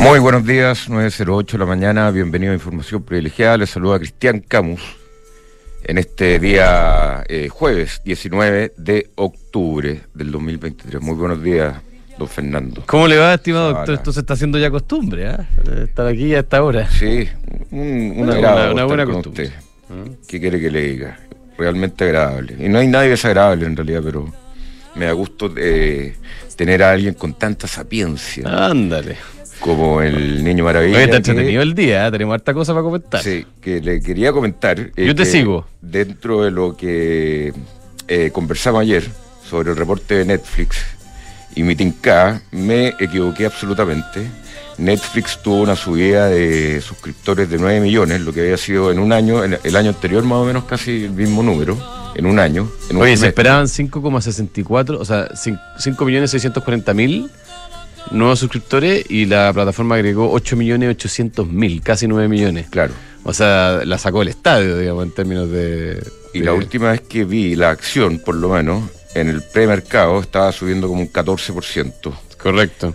Muy buenos días, 9.08 de la mañana, bienvenido a Información Privilegiada, les saluda Cristian Camus en este día eh, jueves 19 de octubre del 2023. Muy buenos días, don Fernando. ¿Cómo le va, estimado doctor? Esto se está haciendo ya costumbre, ¿ah? Estar aquí a esta hora. Sí, un, un Una- agrado una buena costumbre. usted. ¿Qué quiere que le diga? Realmente agradable. Y no hay nadie desagradable en realidad, pero me da gusto eh, tener a alguien con tanta sapiencia Ándale. Como el Niño Maravilla. Oye, está entretenido el día, ¿ah? tenemos harta cosa para comentar. Sí, que le quería comentar. eh, Yo te sigo. Dentro de lo que eh, conversamos ayer sobre el reporte de Netflix y mi tinca, me equivoqué absolutamente. Netflix tuvo una subida de suscriptores de 9 millones, lo que había sido en un año, en el año anterior más o menos casi el mismo número, en un año. En un Oye, se esperaban 5,64, o sea, 5.640.000 nuevos suscriptores y la plataforma agregó 8.800.000, casi 9 millones. Claro. O sea, la sacó del estadio, digamos, en términos de... Y de- la última vez que vi la acción, por lo menos, en el premercado estaba subiendo como un 14%. Correcto.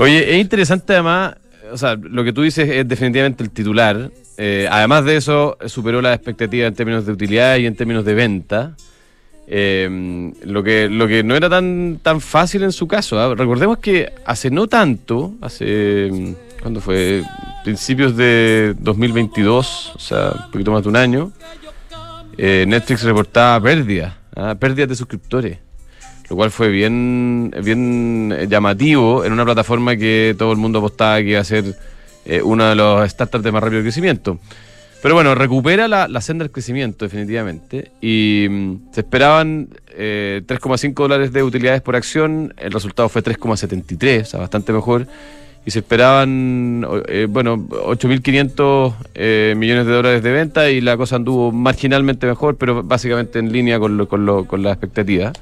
Oye, es interesante además, o sea, lo que tú dices es definitivamente el titular. Eh, además de eso, superó las expectativas en términos de utilidad y en términos de venta. Eh, lo, que, lo que no era tan, tan fácil en su caso. ¿ah? Recordemos que hace no tanto, hace, ¿cuándo fue? Principios de 2022, o sea, un poquito más de un año, eh, Netflix reportaba pérdidas, ¿ah? pérdidas de suscriptores lo cual fue bien, bien llamativo en una plataforma que todo el mundo apostaba que iba a ser eh, uno de los startups de más rápido crecimiento. Pero bueno, recupera la, senda del crecimiento definitivamente y mm, se esperaban eh, 3,5 dólares de utilidades por acción, el resultado fue 3,73, o sea, bastante mejor, y se esperaban, eh, bueno, 8.500 eh, millones de dólares de venta y la cosa anduvo marginalmente mejor, pero básicamente en línea con, con, la expectativa.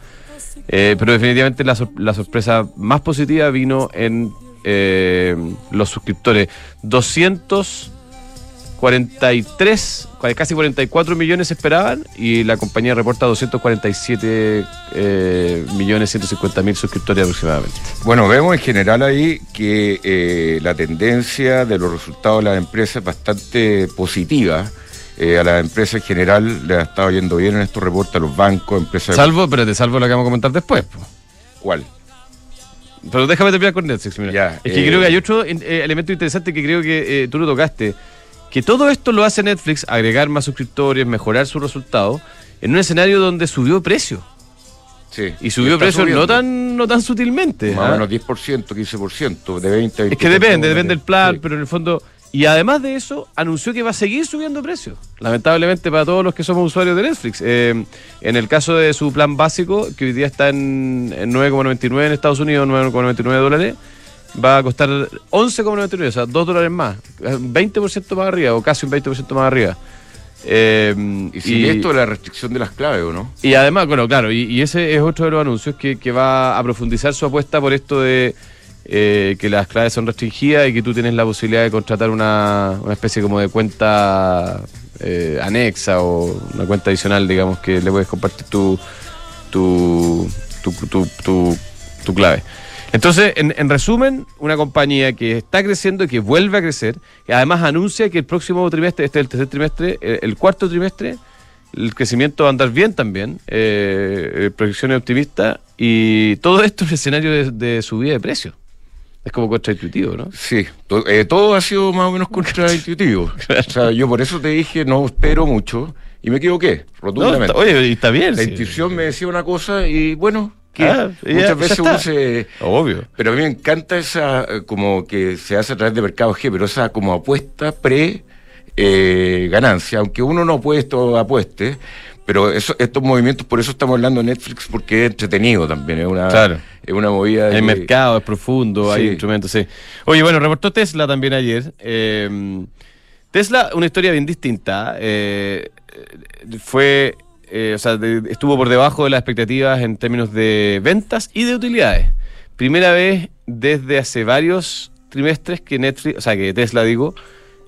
Eh, pero definitivamente la, sor la sorpresa más positiva vino en los suscriptores. 200 43, casi 44 millones esperaban y la compañía reporta 247 eh, millones 150 mil suscriptores aproximadamente. Bueno, vemos en general ahí que eh, la tendencia de los resultados de las empresas es bastante positiva. Eh, a las empresas en general le ha estado yendo bien en estos reportes a los bancos, empresas. Salvo, pero te salvo lo que vamos a comentar después. Po. ¿Cuál? Pero déjame terminar con Netflix, mira. Ya, es que creo que hay eh, otro elemento interesante que creo que tú lo tocaste. Que todo esto lo hace Netflix, agregar más suscriptores, mejorar su resultado, en un escenario donde subió precio. Sí. Y subió precio subiendo. no tan, no tan sutilmente. Más ¿ah? o menos 10%, 15%, de 20 a 20. Es que depende, depende del plan, Sí. pero en el fondo. Y además de eso, anunció que va a seguir subiendo precios. Lamentablemente para todos los que somos usuarios de Netflix. Eh, en el caso de su plan básico, que hoy día está en, en 9,99 en Estados Unidos, 9,99 dólares, va a costar 11,99, o sea, 2 dólares más. Un 20% más arriba, o casi un 20% más arriba. Eh, Y esto de la restricción de las claves, ¿o no? y además, bueno, claro, y, y ese es otro de los anuncios que, que va a profundizar su apuesta por esto de eh, que las claves son restringidas y que tú tienes la posibilidad de contratar una, una especie como de cuenta eh, anexa o una cuenta adicional, digamos, que le puedes compartir tu, tu, tu, tu- tu clave. Entonces, en, en resumen, una compañía que está creciendo y que vuelve a crecer, y además anuncia que el próximo trimestre, este es el tercer trimestre, el, el cuarto trimestre, el crecimiento va a andar bien también, eh, eh, proyecciones optimistas, y todo esto en escenario de, de subida de precios. Es como contraintuitivo, ¿no? Sí, to- eh, todo ha sido más o menos contraintuitivo. o sea, yo por eso te dije no espero mucho y me equivoqué, No, rotundamente. está- oye, está bien. la sí. intuición me decía una cosa y bueno, que Ah, muchas ya veces uno se... Obvio. Pero a mí me encanta esa, como que se hace a través de Mercado G, pero esa como apuesta pre eh, ganancia, aunque uno no apuesto apueste, pero eso, estos movimientos, por eso estamos hablando de Netflix, porque es entretenido también, es una, Claro. es una movida de El mercado es profundo, hay instrumentos, sí. Oye, bueno, reportó Tesla también ayer. eh, Tesla, una historia bien distinta. eh, fue, eh, o sea, de- estuvo por debajo de las expectativas en términos de ventas y de utilidades. Primera vez desde hace varios trimestres que Netflix, o sea, que Tesla, digo,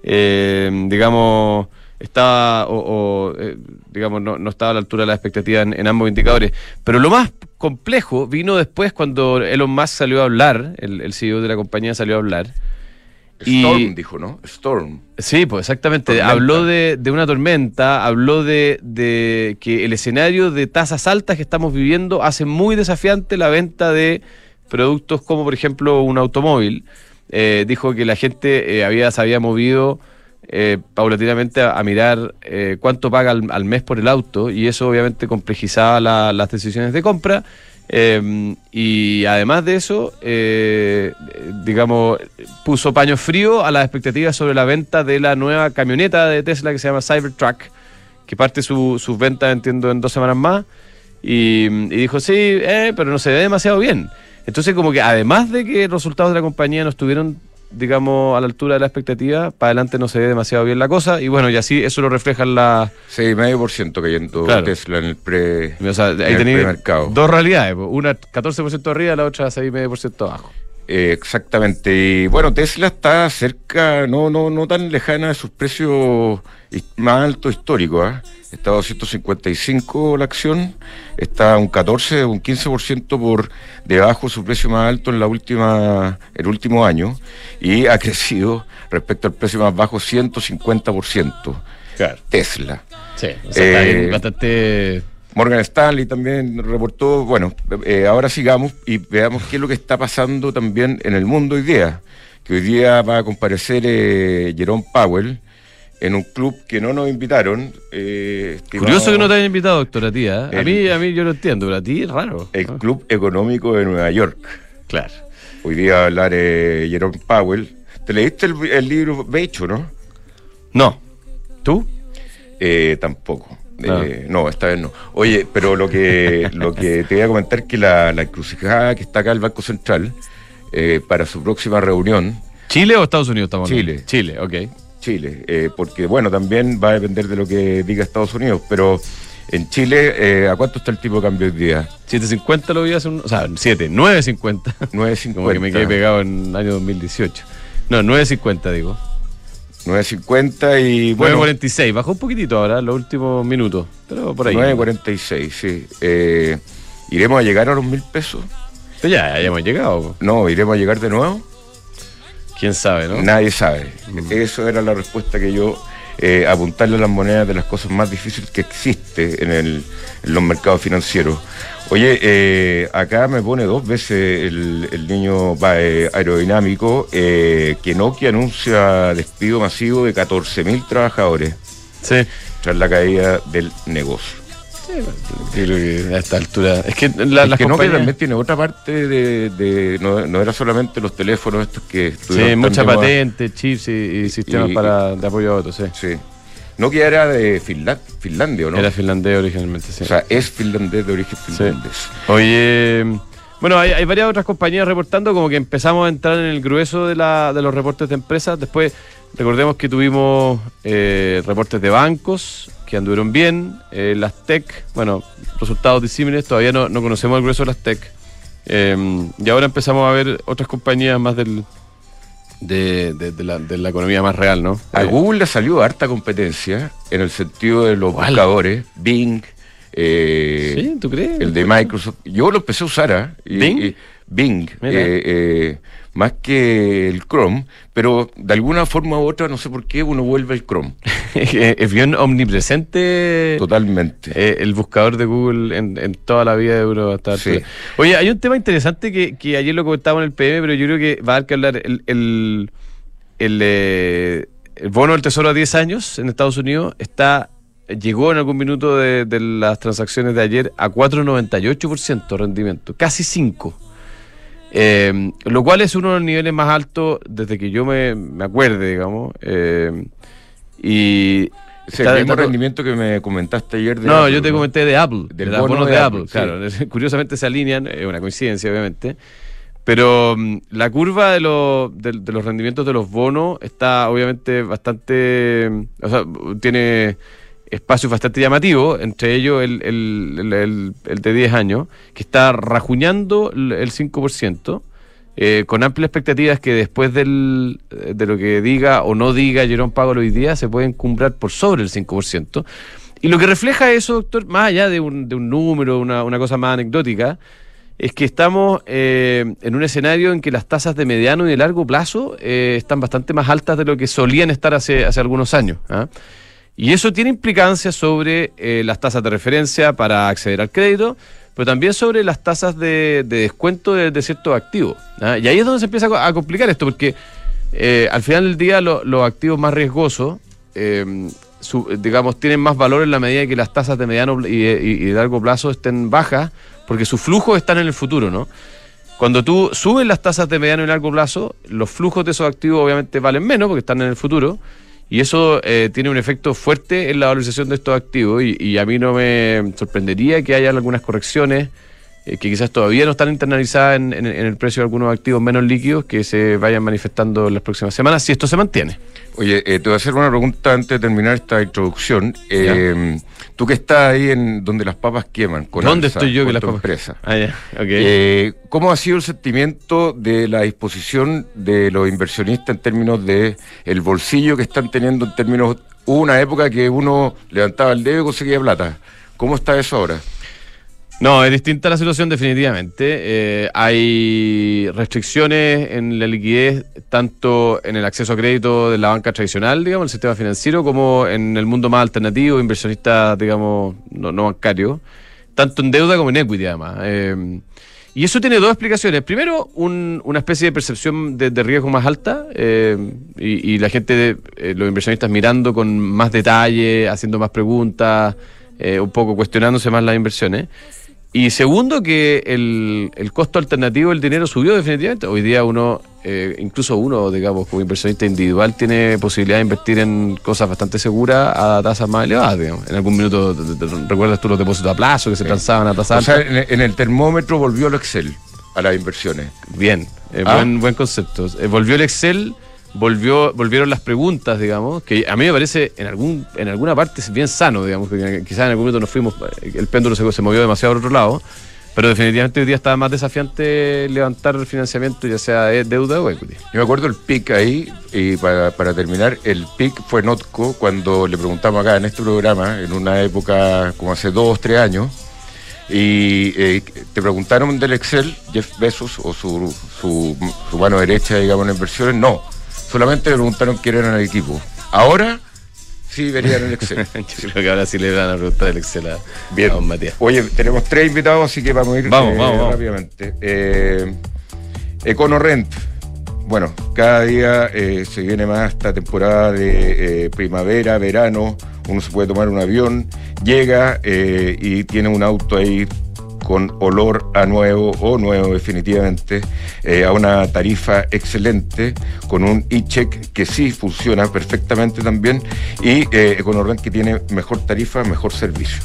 eh, digamos, estaba, o, o, eh, digamos, no, no estaba a la altura de las expectativas en, en ambos indicadores. Pero lo más complejo vino después cuando Elon Musk salió a hablar, el, el CEO de la compañía salió a hablar. Y- Storm dijo, ¿no? Storm. Sí, pues exactamente. Tormenta. Habló de, de una tormenta, habló de, de que el escenario de tasas altas que estamos viviendo hace muy desafiante la venta de productos como, por ejemplo, un automóvil. Eh, dijo que la gente eh, había, se había movido eh, paulatinamente a, a mirar eh, cuánto paga al, al mes por el auto y eso obviamente complejizaba la- las decisiones de compra. Eh, y además de eso, eh, digamos, puso paño frío a las expectativas sobre la venta de la nueva camioneta de Tesla que se llama Cybertruck, que parte su- sus ventas, entiendo, en dos semanas más. Y, y dijo, sí, eh, pero no se ve demasiado bien. Entonces, como que además de que los resultados de la compañía no estuvieron, digamos, a la altura de la expectativa, para adelante no se ve demasiado bien la cosa. Y bueno, y así eso lo reflejan las... 6,5% cayendo Claro. Tesla en el pre. O sea, en ahí tenéis premercado. dos realidades, po. una 14% arriba, la otra 6,5% abajo. Eh, exactamente. Y bueno, Tesla está cerca, no, no, no tan lejana de sus precios más altos históricos. ¿ah? Está a 255 la acción, está un 14, un 15% por debajo de su precio más alto en la última, el último año y ha crecido respecto al precio más bajo 150%. Claro. Tesla. Sí, o sea, está Eh, bastante... Morgan Stanley también reportó, bueno, eh, ahora sigamos y veamos qué es lo que está pasando también en el mundo hoy día, que hoy día va a comparecer eh, Jerome Powell en un club que no nos invitaron. eh, estimado- Curioso que no te hayan invitado, doctor, a ti. ¿eh? A, El- mí, a mí yo lo entiendo, pero a ti es raro. El ¿no? Club Económico de Nueva York. Claro. Hoy día va a hablar eh, Jerome Powell. ¿Te leíste el, el libro Becho, no? No. ¿Tú? Eh, tampoco. Ah. Eh, no, esta vez no. Oye, pero lo que, lo que te voy a comentar es que la, la encrucijada que está acá el Banco Central eh, para su próxima reunión, ¿Chile o Estados Unidos estamos? Chile. Chile, ok. Chile, eh, porque bueno, también va a depender de lo que diga Estados Unidos, pero en Chile, eh, ¿a cuánto está el tipo de cambio hoy día? 7.50 lo vi hace un... O sea, 7, 9.50. 9.50. Como que me quedé pegado en el año 2018. No, 9.50 digo. 9.50 y bueno, 9.46. Bajó un poquitito ahora, los últimos minutos. Pero por ahí. 9.46, sí. Eh, ¿Iremos a llegar a los mil pesos? Ya, ya hemos llegado. No, ¿iremos a llegar de nuevo? ¿Quién sabe, no? Nadie sabe. Eso era la respuesta que yo eh, apuntarle a las monedas de las cosas más difíciles que existe en, el- en los mercados financieros. Oye, eh, acá me pone dos veces el, el niño va, eh, aerodinámico que Nokia anuncia despido masivo de 14.000 trabajadores Sí. tras la caída del negocio. Creo que a esta altura. Es que la, Es las que Nokia también tiene otra parte de... de- no, no era solamente los teléfonos estos que estuvieron Sí, mucha patente, chips y, y sistemas Y- para, de apoyo a otros, sí. Sí. Nokia era de Finla- Finlandia, ¿o no? Era finlandés originalmente, sí. O sea, es finlandés de origen finlandés. Oye, bueno, hay, hay varias otras compañías reportando, como que empezamos a entrar en el grueso de, la, de los reportes de empresas. Después, recordemos que tuvimos eh, reportes de bancos que anduvieron bien, eh, las tech, bueno, resultados disímiles, todavía no, no conocemos el grueso de las tech. Eh, y ahora empezamos a ver otras compañías más del, de, de- de la, de la economía más real, ¿no? A Google le salió harta competencia en el sentido de los ¿Cuál? buscadores, Bing, eh, ¿Sí? ¿Tú crees? el de Microsoft. Yo lo empecé a usar, ¿ah? ¿Bing? y- Bing, eh, eh, más que el Chrome, pero de alguna forma u otra, no sé por qué, uno vuelve al Chrome. es bien omnipresente. Totalmente. Eh, el buscador de Google en, en toda la vida de uno hasta Sí. Oye, hay un tema interesante que, que ayer lo comentábamos en el PM, pero yo creo que va a dar que hablar. El, el, el, eh, el bono del tesoro a 10 años en Estados Unidos está llegó en algún minuto de, de las transacciones de ayer a 4,98% de rendimiento, casi 5%. Eh, lo cual es uno de los niveles más altos desde que yo me, me acuerde, digamos. eh, y el mismo rendimiento que me comentaste ayer de no, Apple, yo te comenté de Apple, Del de los bono bonos de de, Apple, Apple, claro. Curiosamente se alinean, es una coincidencia obviamente, Pero mm, la curva de, los- de- de los rendimientos de los bonos está obviamente bastante. mm, O sea, tiene espacios bastante llamativos, entre ellos el, el- el- de 10 años, que está rajuñando el el 5%. eh, con amplias expectativas que después del, de lo que diga o no diga Jerón Pagol hoy día se pueden cumplir por sobre el 5%. Y lo que refleja eso, doctor, más allá de un, de un número, una, una cosa más anecdótica, es que estamos eh, en un escenario en que las tasas de mediano y de largo plazo eh, están bastante más altas de lo que solían estar hace, hace algunos años. ¿ah? Y eso tiene implicancias sobre eh, las tasas de referencia para acceder al crédito, pero también sobre las tasas de, de descuento de, ciertos activos. ¿ah? Y ahí es donde se empieza a co- a complicar esto, porque eh, al final del día lo- los activos más riesgosos, su- digamos, tienen más valor en la medida que las tasas de mediano y, y- y de largo plazo estén bajas, porque sus flujos están en el futuro, ¿no? Cuando tú subes las tasas de mediano y largo plazo, los flujos de esos activos obviamente valen menos porque están en el futuro. Y eso eh, tiene un efecto fuerte en la valorización de estos activos. Y, y a mí no me sorprendería que haya algunas correcciones eh, que quizás todavía no están internalizadas en, en- en el precio de algunos activos menos líquidos que se vayan manifestando en las próximas semanas, si esto se mantiene. Oye, eh, te voy a hacer una pregunta antes de terminar esta introducción. Eh, tú que estás ahí en donde las papas queman, con ¿Dónde Alsa, estoy yo que con las tu papas- empresa. Ah, ya, ok. Eh, ¿Cómo ha sido el sentimiento de la disposición de los inversionistas en términos de el bolsillo que están teniendo en términos hubo una época que uno levantaba el dedo y conseguía plata. ¿Cómo está eso ahora? No, es distinta la situación definitivamente. Eh, hay restricciones en la liquidez, tanto en el acceso a crédito de la banca tradicional, digamos, el sistema financiero, como en el mundo más alternativo, inversionistas, digamos, no, no bancarios, tanto en deuda como en equity, además. Eh, y eso tiene dos explicaciones. Primero, un- una especie de percepción de, de riesgo más alta eh, y, y la gente, eh, los inversionistas mirando con más detalle, haciendo más preguntas, un poco cuestionándose más las inversiones. Y segundo, que el, el costo alternativo del dinero subió definitivamente. Hoy día uno, eh, incluso uno, digamos, como inversionista individual, tiene posibilidad de invertir en cosas bastante seguras a tasas más elevadas, digamos. En algún minuto, te- ¿recuerdas tú los depósitos a plazo que se transaban a tasas O sea, en, en el termómetro volvió el Excel a las inversiones. Bien, eh, Ah. buen, buen concepto. Eh, volvió el Excel, volvió, volvieron las preguntas, digamos, que a mí me parece en algún en alguna parte bien sano, digamos, que quizás en algún momento nos fuimos, eh, el péndulo se, movió demasiado al otro lado, pero definitivamente hoy día está más desafiante levantar el financiamiento, ya sea de deuda o equity. Yo me acuerdo el PIC ahí, y para, para terminar, el PIC fue Notco cuando le preguntamos acá en este programa, en una época como hace dos, tres años, y eh, te preguntaron del Excel, Jeff Bezos o su, su mano derecha, digamos, en inversiones, no, solamente le preguntaron quién era el equipo. Ahora sí verían el Excel. Yo creo que ahora sí le van a preguntar el Excel a, Bien. a don Matías. Oye, tenemos tres invitados, así que vamos a ir Vamos, eh, vamos, rápidamente. Eh, EconoRent. Bueno, cada día eh, se viene más esta temporada de eh, primavera, verano. Uno se puede tomar un avión, llega y tiene un auto ahí con olor a nuevo o nuevo definitivamente, eh, a una tarifa excelente, con un e-check que sí funciona perfectamente también y eh, EconoRent que tiene mejor tarifa, mejor servicio.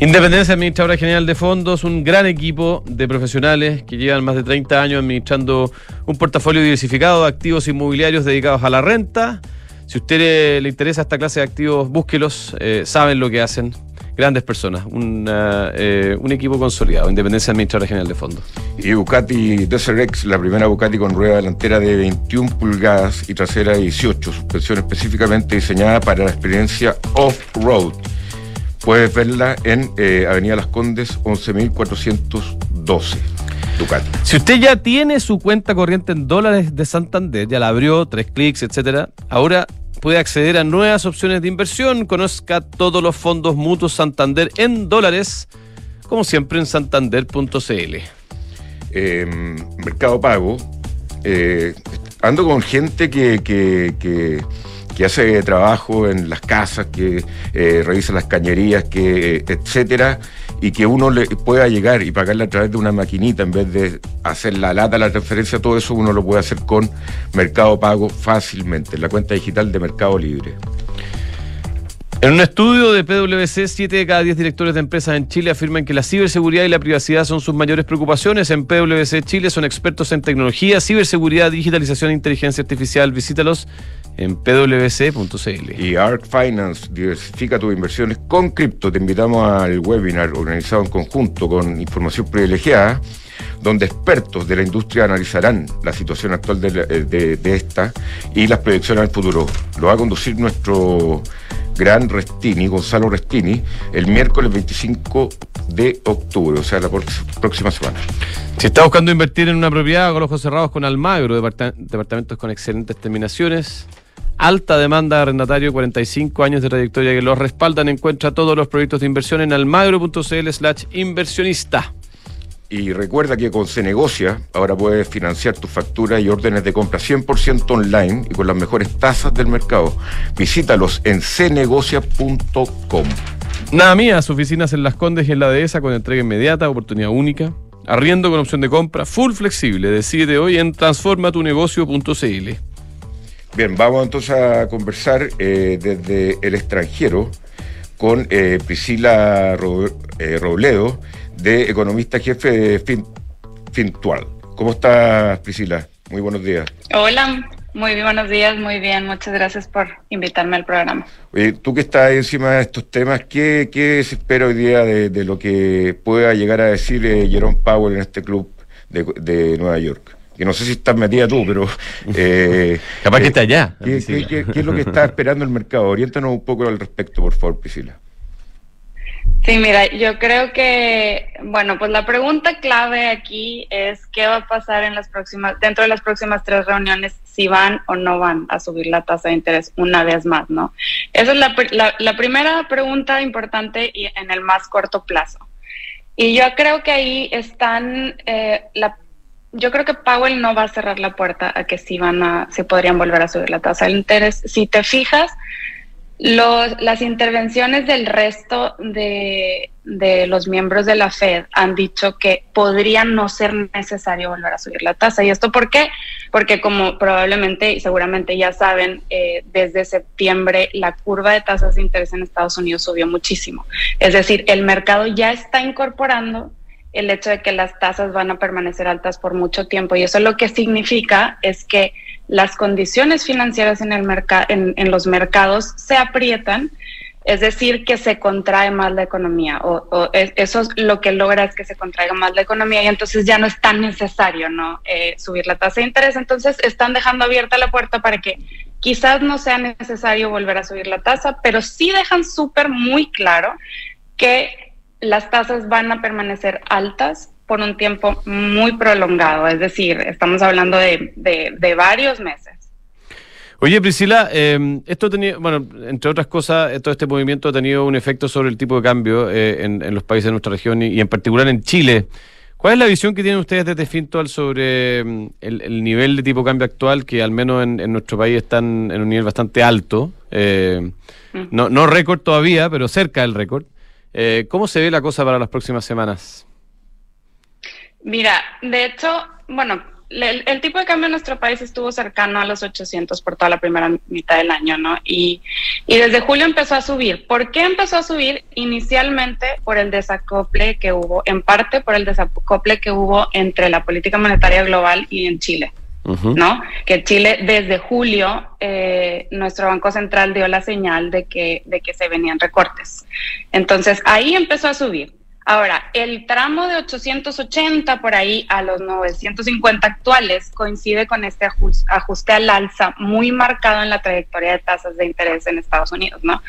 Independencia Administradora General de Fondos, un gran equipo de profesionales que llevan más de 30 años administrando un portafolio diversificado de activos inmobiliarios dedicados a la renta. Si a usted le interesa esta clase de activos, búsquelos, eh, saben lo que hacen. Grandes personas, una, eh, un equipo consolidado, Independencia Administradora General de Fondos. Y Ducati Desert X, la primera Ducati con rueda delantera de 21 pulgadas y trasera de 18, suspensión específicamente diseñada para la experiencia off-road. Puedes verla en eh, Avenida Las Condes 11.412, Ducati. Si usted ya tiene su cuenta corriente en dólares de Santander, ya la abrió, tres clics, etcétera, ahora puede acceder a nuevas opciones de inversión. Conozca todos los fondos mutuos Santander en dólares, como siempre en santander.cl. Eh, Mercado Pago, eh, ando con gente que- que hace trabajo en las casas, que eh, revisa las cañerías, que etcétera, y que uno le pueda llegar y pagarle a través de una maquinita en vez de hacer la lata, la transferencia, todo eso uno lo puede hacer con Mercado Pago fácilmente, en la cuenta digital de Mercado Libre. En un estudio de PwC, 7 de cada 10 directores de empresas en Chile afirman que la ciberseguridad y la privacidad son sus mayores preocupaciones. En PwC Chile son expertos en tecnología, ciberseguridad, digitalización e inteligencia artificial. Visítalos en pwc.cl. Y Arc Finance diversifica tus inversiones con cripto. Te invitamos al webinar organizado en conjunto con información privilegiada donde expertos de la industria analizarán la situación actual de, esta y las proyecciones al futuro. Lo va a conducir nuestro gran Restini, Gonzalo Restini, el miércoles 25 de octubre, o sea, la próxima semana. Si está buscando invertir en una propiedad con ojos cerrados con Almagro, departamentos con excelentes terminaciones, alta demanda de arrendatario, 45 años de trayectoria que los respaldan, encuentra todos los proyectos de inversión en almagro.cl slash inversionista. Y recuerda que con Cenegocia ahora puedes financiar tus facturas y órdenes de compra 100% online y con las mejores tasas del mercado. Visítalos en cenegocia.com. Nada mía, oficinas en Las Condes y en la Dehesa con entrega inmediata, oportunidad única. Arriendo con opción de compra, full flexible. Decide hoy en transformatunegocio.cl. Bien, vamos entonces a conversar eh, desde el extranjero con eh, Priscila eh, Robledo de economista jefe de Fintual. ¿Cómo estás, Priscila? Muy buenos días. Hola, muy bien, buenos días, muy bien. Muchas gracias por invitarme al programa. Oye, tú que estás encima de estos temas, ¿qué, qué se espera hoy día de, lo que pueda llegar a decir Jerome Powell en este club de, Nueva York? Que no sé si estás metida tú, pero... Eh, Capaz que está allá. ¿qué, qué, qué, es lo que está esperando el mercado? Oriéntanos un poco al respecto, por favor, Priscila. Sí, mira, yo creo que, bueno, pues la pregunta clave aquí es qué va a pasar en las próximas, dentro de las próximas tres reuniones, si van o no van a subir la tasa de interés una vez más, ¿no? Esa es la, la, primera pregunta importante y en el más corto plazo. Y yo creo que ahí están, eh, la, yo creo que Powell no va a cerrar la puerta a que sí van a, sí podrían volver a subir la tasa de interés. Si te fijas, los, las intervenciones del resto de, de, los miembros de la Fed han dicho que podría no ser necesario volver a subir la tasa. ¿Y esto por qué? Porque como probablemente y seguramente ya saben, eh, desde septiembre la curva de tasas de interés en Estados Unidos subió muchísimo. Es decir, el mercado ya está incorporando el hecho de que las tasas van a permanecer altas por mucho tiempo. Y eso lo que significa es que las condiciones financieras en, el en, en, los mercados se aprietan, es decir, que se contrae más la economía, o, eso es lo que logra es que se contraiga más la economía y entonces ya no es tan necesario ¿no? Eh, subir la tasa de interés, entonces están dejando abierta la puerta para que quizás no sea necesario volver a subir la tasa, pero sí dejan súper muy claro que las tasas van a permanecer altas por un tiempo muy prolongado, es decir, estamos hablando de, de, varios meses. Oye, Priscila, eh, esto tenía, bueno, entre otras cosas, todo este movimiento ha tenido un efecto sobre el tipo de cambio eh, en, los países de nuestra región y, en particular en Chile. ¿Cuál es la visión que tienen ustedes desde Fintual sobre mm, el, nivel de tipo de cambio actual, que al menos en, nuestro país están en un nivel bastante alto? Eh, mm. no, no récord todavía, pero cerca del récord. ¿Cómo se ve la cosa para las próximas semanas? Mira, de hecho, bueno, el, tipo de cambio en nuestro país estuvo cercano a los 800 por toda la primera mitad del año, ¿no? Y, y desde julio empezó a subir. ¿Por qué empezó a subir? Inicialmente por el desacople que hubo, en parte por el desacople que hubo entre la política monetaria global y en Chile. ¿No? Que Chile desde julio eh, nuestro Banco Central dio la señal de que, de que se venían recortes. Entonces ahí empezó a subir. Ahora, el tramo de 880 por ahí a los 950 actuales coincide con este ajuste, al alza muy marcado en la trayectoria de tasas de interés en Estados Unidos, ¿no?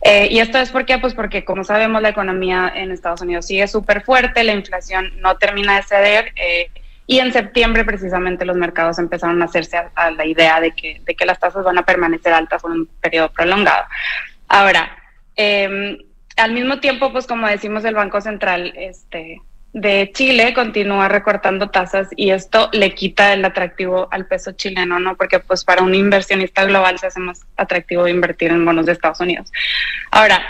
Eh, y esto es por qué, pues porque como sabemos la economía en Estados Unidos sigue súper fuerte, la inflación no termina de ceder. Eh, y en septiembre precisamente los mercados empezaron a hacerse a, la idea de que, de que las tasas van a permanecer altas por un periodo prolongado. Ahora, eh, al mismo tiempo, pues como decimos, el Banco Central este, de Chile continúa recortando tasas y esto le quita el atractivo al peso chileno, ¿no? Porque pues para un inversionista global se hace más atractivo invertir en bonos de Estados Unidos. Ahora,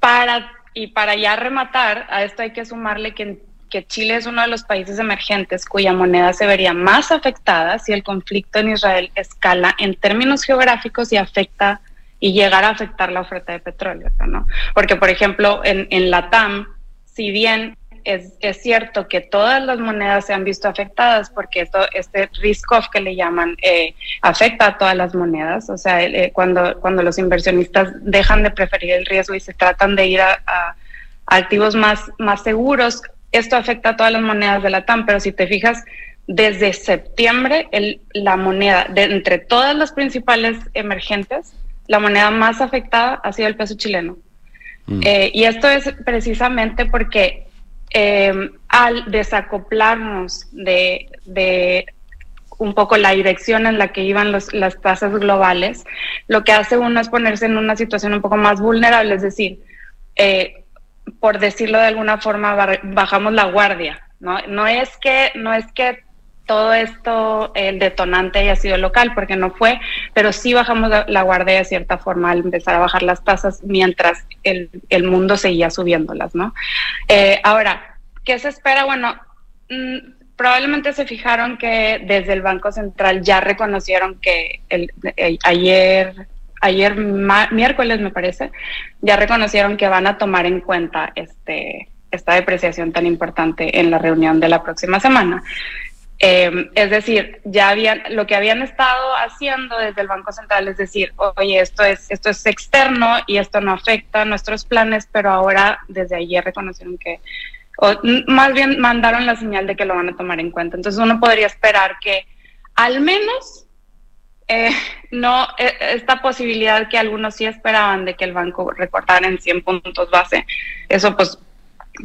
para y para ya rematar, a esto hay que sumarle que, que Chile es uno de los países emergentes cuya moneda se vería más afectada si el conflicto en Israel escala en términos geográficos y afecta y llegar a afectar la oferta de petróleo, ¿no? Porque, por ejemplo, en, en la TAM, si bien es, es, cierto que todas las monedas se han visto afectadas porque esto, este risk off que le llaman eh, afecta a todas las monedas. O sea, eh, cuando, cuando los inversionistas dejan de preferir el riesgo y se tratan de ir a, a, activos más, más seguros, esto afecta a todas las monedas de la TAM. Pero si te fijas, desde septiembre, el, la moneda, de entre todas las principales emergentes, la moneda más afectada ha sido el peso chileno. Mm. Eh, y esto es precisamente porque eh, al desacoplarnos de, de, un poco la dirección en la que iban los, las tasas globales, lo que hace uno es ponerse en una situación un poco más vulnerable, es decir, eh, por decirlo de alguna forma, bajamos la guardia. ¿no? No, es que, no es que todo esto, el detonante haya sido local, porque no fue, pero sí bajamos la guardia de cierta forma al empezar a bajar las tasas mientras el, el mundo seguía subiéndolas, ¿no? Eh, ahora, ¿qué se espera? Bueno, mmm, probablemente se fijaron que desde el Banco Central ya reconocieron que el, el, ayer, ayer miércoles me parece, ya reconocieron que van a tomar en cuenta este esta depreciación tan importante en la reunión de la próxima semana. Eh, es decir, ya habían, lo que habían estado haciendo desde el Banco Central es decir, oye, esto es, esto es externo y esto no afecta a nuestros planes, pero ahora desde ayer reconocieron que, o más bien mandaron la señal de que lo van a tomar en cuenta. Entonces uno podría esperar que al menos eh, no, eh, esta posibilidad que algunos sí esperaban de que el banco recortara en 100 puntos base, eso pues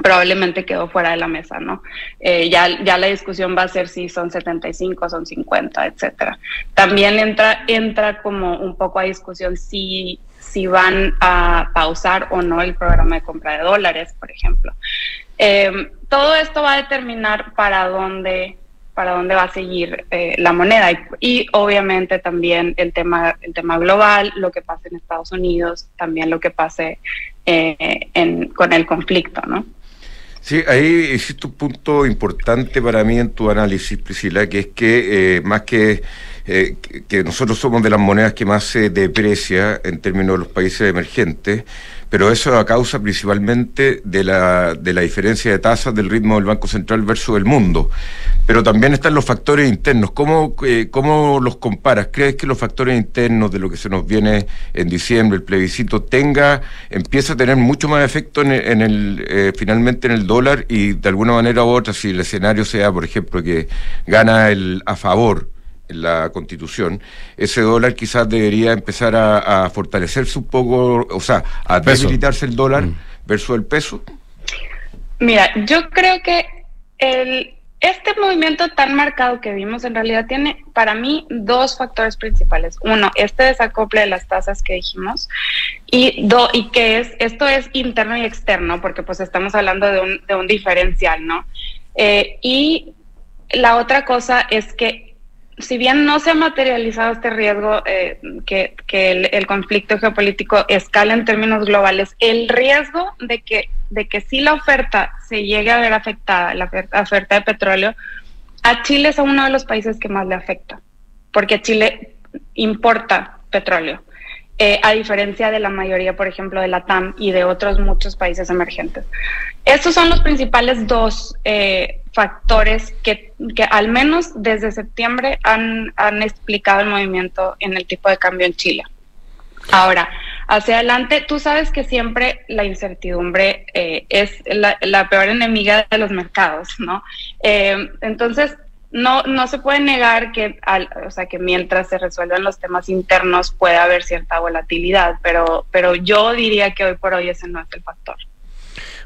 probablemente quedó fuera de la mesa, ¿no? Eh, ya, ya la discusión va a ser si son 75, son 50, etcétera. También entra, entra como un poco a discusión si, si van a pausar o no el programa de compra de dólares, por ejemplo. Eh, todo esto va a determinar para dónde para dónde va a seguir eh, la moneda. Y, obviamente también el tema el tema global lo que pase en Estados Unidos también lo que pase eh, con el conflicto no Sí, ahí existe un punto importante para mí en tu análisis, Priscila, que es que eh, más que, eh, que nosotros somos de las monedas que más se deprecia en términos de los países emergentes, pero eso a causa principalmente de la, de la diferencia de tasas del ritmo del Banco Central versus el mundo. Pero también están los factores internos. ¿Cómo, eh, ¿Cómo los comparas? ¿Crees que los factores internos de lo que se nos viene en diciembre, el plebiscito, tenga, empieza a tener mucho más efecto en el, en el eh, finalmente en el dólar y de alguna manera u otra, si el escenario sea, por ejemplo, que gana el a favor la constitución, ese dólar quizás debería empezar a, a fortalecerse un poco, o sea, a debilitarse el dólar mm. versus el peso? Mira, yo creo que el, este movimiento tan marcado que vimos en realidad tiene para mí dos factores principales. Uno, este desacople de las tasas que dijimos y, do, y que es, esto es interno y externo, porque pues estamos hablando de un, de un diferencial, ¿no? Eh, y la otra cosa es que si bien no se ha materializado este riesgo eh, que, el, conflicto geopolítico escala en términos globales, el riesgo de que, de que si la oferta se llegue a ver afectada, la oferta, oferta de petróleo, a Chile es uno de los países que más le afecta, porque Chile importa petróleo. Eh, a diferencia de la mayoría, por ejemplo, de la TAM y de otros muchos países emergentes. Estos son los principales dos eh, factores que, al menos desde septiembre han, explicado el movimiento en el tipo de cambio en Chile. Ahora, hacia adelante, tú sabes que siempre la incertidumbre eh, es la, peor enemiga de los mercados, ¿no? Entonces, no, no se puede negar que, al, o sea, que mientras se resuelvan los temas internos puede haber cierta volatilidad, pero, pero yo diría que hoy por hoy ese no es el factor.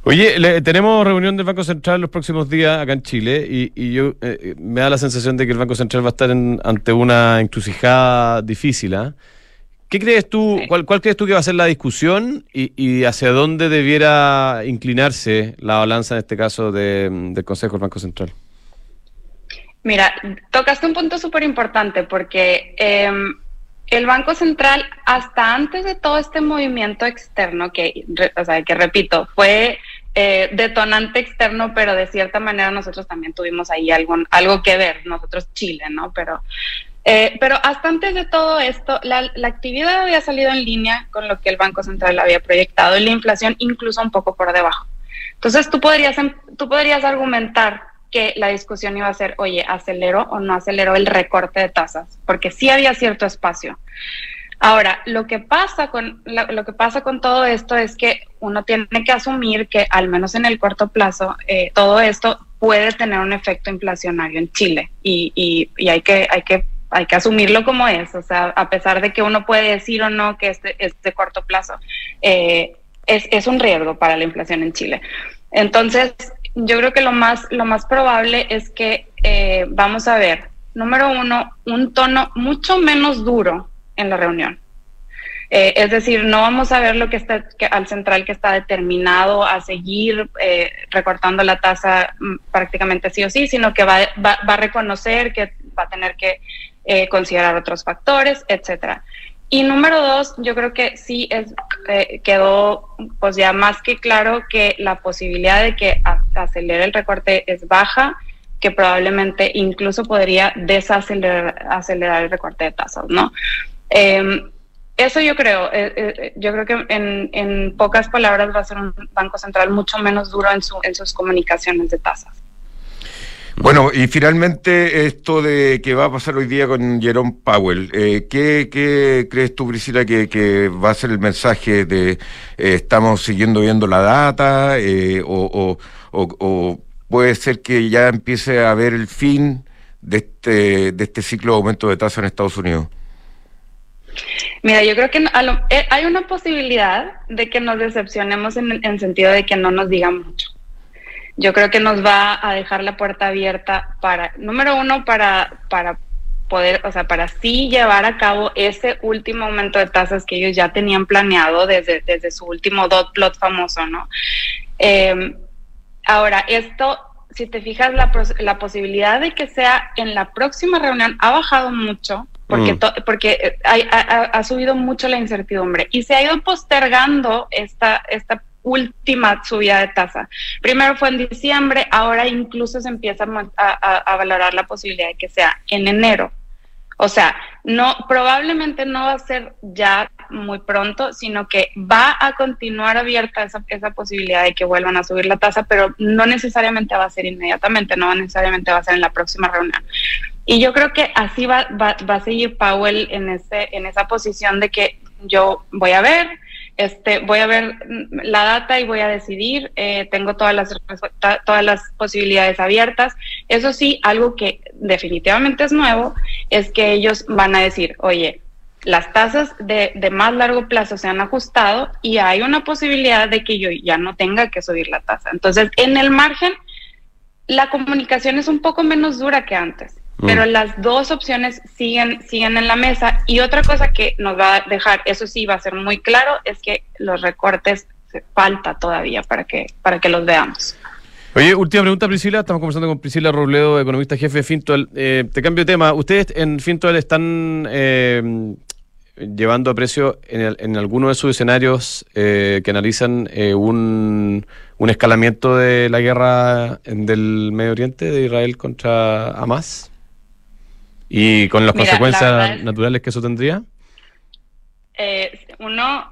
Oye, le, tenemos reunión del Banco Central los próximos días acá en Chile y, y yo eh, me da la sensación de que el Banco Central va a estar en, ante una encrucijada difícil. ¿eh? ¿Qué crees tú, cuál, cuál, crees tú que va a ser la discusión y, y, hacia dónde debiera inclinarse la balanza en este caso de, del Consejo del Banco Central? Mira, tocaste un punto súper importante porque eh, el Banco Central, hasta antes de todo este movimiento externo, que, o sea, que repito, fue eh, detonante externo, pero de cierta manera nosotros también tuvimos ahí algo, algo que ver, nosotros Chile, ¿no? Pero Eh, pero hasta antes de todo esto, la, actividad había salido en línea con lo que el Banco Central había proyectado y la inflación incluso un poco por debajo. Entonces tú podrías, em, tú podrías argumentar que la discusión iba a ser, oye, ¿acelero o no acelero el recorte de tasas? Porque sí había cierto espacio. Ahora, lo que pasa con lo, que pasa con todo esto es que uno tiene que asumir que al menos en el corto plazo eh, todo esto puede tener un efecto inflacionario en Chile y, y, hay que hay que hay que asumirlo como es, o sea, a pesar de que uno puede decir o no que este, este corto plazo eh, es, es un riesgo para la inflación en Chile. Entonces, yo creo que lo más, lo más probable es que eh, vamos a ver, número uno, un tono mucho menos duro en la reunión. Eh, es decir, no vamos a ver lo que está al central que está determinado a seguir eh, recortando la tasa mm, prácticamente sí o sí, sino que va, va, a reconocer que va a tener que eh, considerar otros factores, etcétera. Y número dos, yo creo que sí es, quedó pues ya más que claro que la posibilidad de que acelere el recorte es baja, que probablemente incluso podría desacelerar acelerar el recorte de tasas, ¿no? Em, eso yo creo, eh, eh, yo creo que en, pocas palabras va a ser un banco central mucho menos duro en, su, en sus comunicaciones de tasas. Bueno, y finalmente esto de que va a pasar hoy día con Jerome Powell, eh, ¿qué, crees tú, Priscila, que, va a ser el mensaje de estamos siguiendo viendo la data o, o, puede ser que ya empiece a ver el fin de este, de este ciclo de aumento de tasa en Estados Unidos? Mira, yo creo que eh, hay una posibilidad de que nos decepcionemos en el sentido de que no nos digan mucho. Yo creo que nos va a dejar la puerta abierta para, número uno, para, para poder, o sea, para sí llevar a cabo ese último aumento de tasas que ellos ya tenían planeado desde, desde su último dot plot famoso, ¿no? Em, ahora, esto, si te fijas, la, la posibilidad de que sea en la próxima reunión ha bajado mucho porque, mm. porque eh, ha, subido mucho la incertidumbre y se ha ido postergando esta, esta última subida de tasa. Primero fue en diciembre, ahora incluso se empieza a, valorar la posibilidad de que sea en enero. O sea, no, probablemente no va a ser ya muy pronto, sino que va a continuar abierta esa, posibilidad de que vuelvan a subir la tasa, pero no necesariamente va a ser inmediatamente, no necesariamente va a ser en la próxima reunión. Y yo creo que así va, a seguir Powell en esa posición de que yo voy a ver, este, voy a ver la data y voy a decidir. Eh, tengo todas las, todas las posibilidades abiertas. Eso sí, algo que definitivamente es nuevo es que ellos van a decir, oye, las tasas de, de, más largo plazo se han ajustado y hay una posibilidad de que yo ya no tenga que subir la tasa. Entonces, en el margen, la comunicación es un poco menos dura que antes. Pero mm. las dos opciones siguen, siguen en la mesa. Y otra cosa que nos va a dejar, eso sí va a ser muy claro, es que los recortes falta todavía para que, para que los veamos. Oye, última pregunta, Priscila. Estamos conversando con Priscila Robledo, economista jefe de Fintual. Eh, te cambio de tema. ¿Ustedes en Fintual están eh, llevando a precio en, en alguno de sus escenarios eh, que analizan eh, un, un escalamiento de la guerra del Medio Oriente de Israel contra Hamas? ¿Y con las consecuencias naturales que eso tendría? Eh, uno,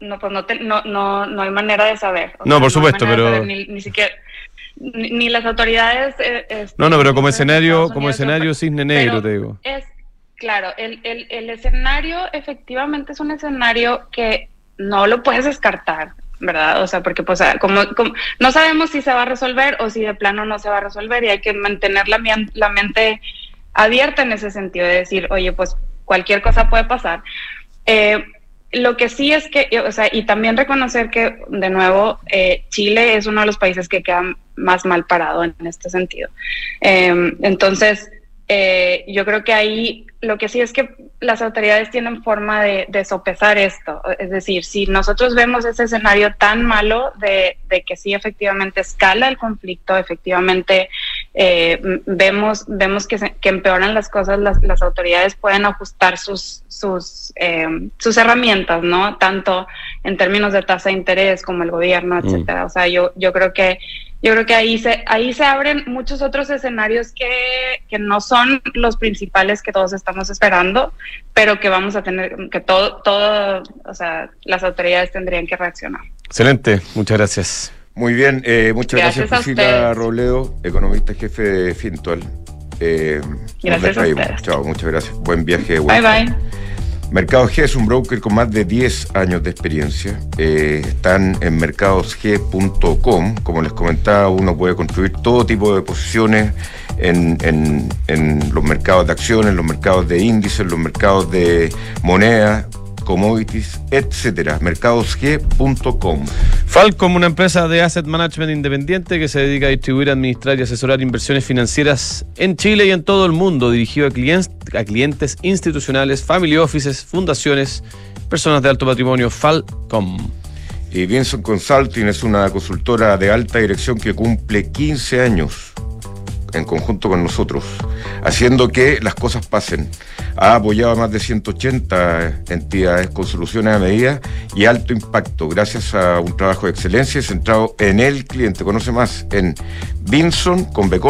no, pues no, no, no, hay manera de saber. no, por supuesto, pero... ni, siquiera... Ni, las autoridades... Eh, este, no, no, pero como escenario, como escenario cisne negro, te digo. Es, claro, el, el, el escenario efectivamente es un escenario que no lo puedes descartar. ¿verdad? O sea, porque pues como, como, no sabemos si se va a resolver o si de plano no se va a resolver y hay que mantener la, la mente abierta en ese sentido, de decir, oye, pues cualquier cosa puede pasar. Eh, lo que sí es que, o sea, y también reconocer que, de nuevo, eh, Chile es uno de los países que queda más mal parado en este sentido. Eh, entonces, yo creo que ahí lo que sí es que las autoridades tienen forma de, sopesar esto. Es decir, si nosotros vemos ese escenario tan malo de, que sí efectivamente escala el conflicto, efectivamente eh, vemos, vemos que, que, empeoran las cosas, las, las autoridades pueden ajustar sus, sus, eh, sus herramientas, ¿no? Tanto en términos de tasa de interés como el gobierno, mm. etcétera. O sea, yo, yo creo que yo creo que ahí se, ahí se abren muchos otros escenarios que, que no son los principales que todos estamos esperando, pero que vamos a tener, que todo, todo, o sea, las autoridades tendrían que reaccionar. Excelente, muchas gracias. Muy bien, eh, muchas gracias, Priscila Robledo, economista jefe de Fintual. Eh, gracias a Chao, muchas gracias. Buen viaje. Bye bye. Mercados G es un broker con más de 10 años de experiencia. Eh, están en mercadosg.com. Como les comentaba, uno puede construir todo tipo de posiciones en, en los mercados de acciones, los mercados de índices, los mercados de moneda commodities, etcétera. Mercadosg.com. Falcom, una empresa de asset management independiente que se dedica a distribuir, administrar y asesorar inversiones financieras en Chile y en todo el mundo, dirigido a clientes, a clientes institucionales, family offices, fundaciones, personas de alto patrimonio. Falcom. Y Vinson Consulting es una consultora de alta dirección que cumple 15 años en conjunto con nosotros, haciendo que las cosas pasen. Ha apoyado a más de 180 entidades con soluciones a medida y alto impacto, gracias a un trabajo de excelencia centrado en el cliente. Conoce más en Vinson con B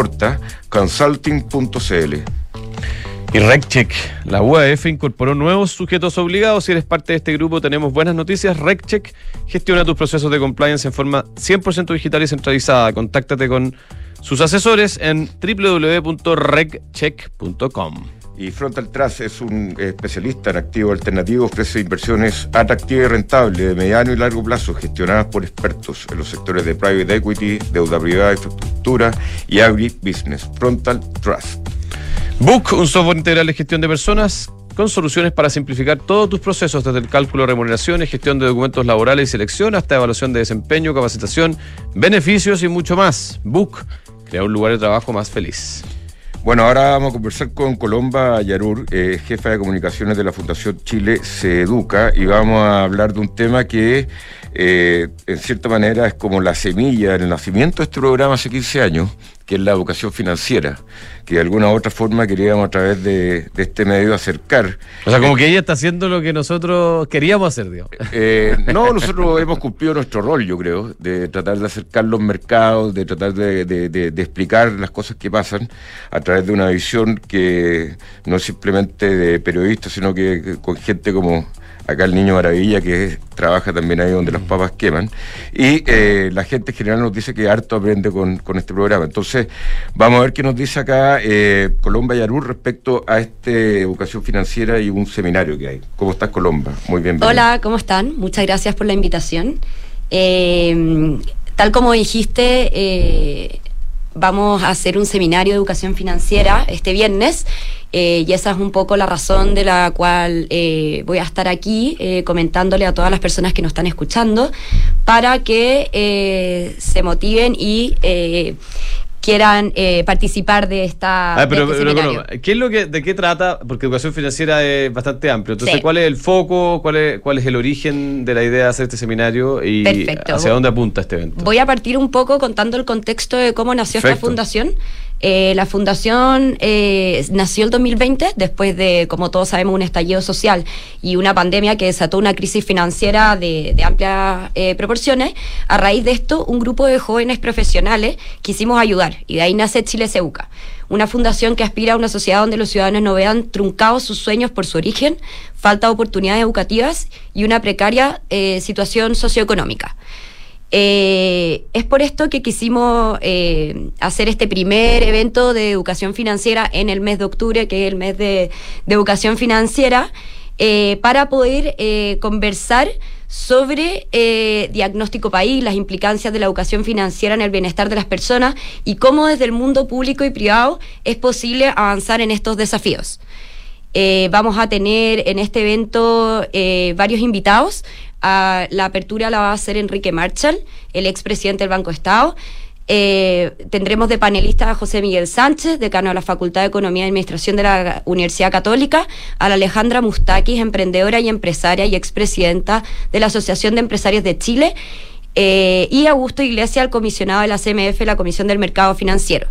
consulting.cl. Y RecCheck, la UAF incorporó nuevos sujetos obligados. Si eres parte de este grupo, tenemos buenas noticias. RecCheck gestiona tus procesos de compliance en forma 100% digital y centralizada. Contáctate con sus asesores en www.regcheck.com. Y Frontal Trust es un especialista en activo alternativo, ofrece inversiones atractivas y rentables de mediano y largo plazo, gestionadas por expertos en los sectores de private equity, deuda privada, infraestructura y agribusiness. Frontal Trust. Book, un software integral de gestión de personas con soluciones para simplificar todos tus procesos, desde el cálculo de remuneraciones, gestión de documentos laborales y selección, hasta evaluación de desempeño, capacitación, beneficios y mucho más. Book crea un lugar de trabajo más feliz. Bueno, ahora vamos a conversar con Colomba Yarur, eh, jefa de comunicaciones de la Fundación Chile Se Educa, y vamos a hablar de un tema que eh, en cierta manera es como la semilla, el nacimiento de este programa hace 15 años, que es la educación financiera, que de alguna u otra forma queríamos a través de, este medio acercar. O sea, como que ella está haciendo lo que nosotros queríamos hacer, Dios. Eh, no, nosotros hemos cumplido nuestro rol, yo creo, de tratar de acercar los mercados, de tratar de, explicar las cosas que pasan a través de una visión que no es simplemente de periodistas, sino que con gente como acá el Niño Maravilla, que trabaja también ahí donde las mm. papas queman, y eh, la gente en general nos dice que harto aprende con, este programa. Entonces, vamos a ver qué nos dice acá eh, Colomba Yarú respecto a este educación financiera y un seminario que hay. ¿Cómo estás, Colomba? Muy bien. Hola, ¿cómo están? Muchas gracias por la invitación. Eh, tal como dijiste, eh, vamos a hacer un seminario de educación financiera este viernes eh, y esa es un poco la razón de la cual eh, voy a estar aquí eh, comentándole a todas las personas que nos están escuchando para que se motiven y quieran participar de esta. Ah, pero, este ¿qué es lo que, ¿de qué trata? Porque educación financiera es bastante amplio. Entonces, ¿cuál es el foco? Cuál es, ¿Cuál es el origen de la idea de hacer este seminario? ¿Y hacia dónde apunta este evento? Voy a partir un poco contando el contexto de cómo nació esta fundación. Eh, la fundación eh, nació el 2020 después de, como todos sabemos, un estallido social y una pandemia que desató una crisis financiera de, amplias eh, proporciones. A raíz de esto, un grupo de jóvenes profesionales quisimos ayudar y de ahí nace Chile Seuca, una fundación que aspira a una sociedad donde los ciudadanos no vean truncados sus sueños por su origen, falta de oportunidades educativas y una precaria situación socioeconómica. Eh, es por esto que quisimos eh, hacer este primer evento de educación financiera en el mes de octubre, que es el mes de, educación financiera, eh, para poder conversar sobre diagnóstico país, las implicancias de la educación financiera en el bienestar de las personas y cómo desde el mundo público y privado es posible avanzar en estos desafíos. vamos a tener en este evento varios invitados la apertura la va a hacer Enrique Marshall, el expresidente del Banco Estado. Eh, tendremos de panelista a José Miguel Sánchez, decano de la Facultad de Economía y Administración de la Universidad Católica, a la Alejandra Mustakis, emprendedora y empresaria y expresidenta de la Asociación de Empresarios de Chile, eh, y Augusto Iglesias, el comisionado de la CMF, la Comisión del Mercado Financiero.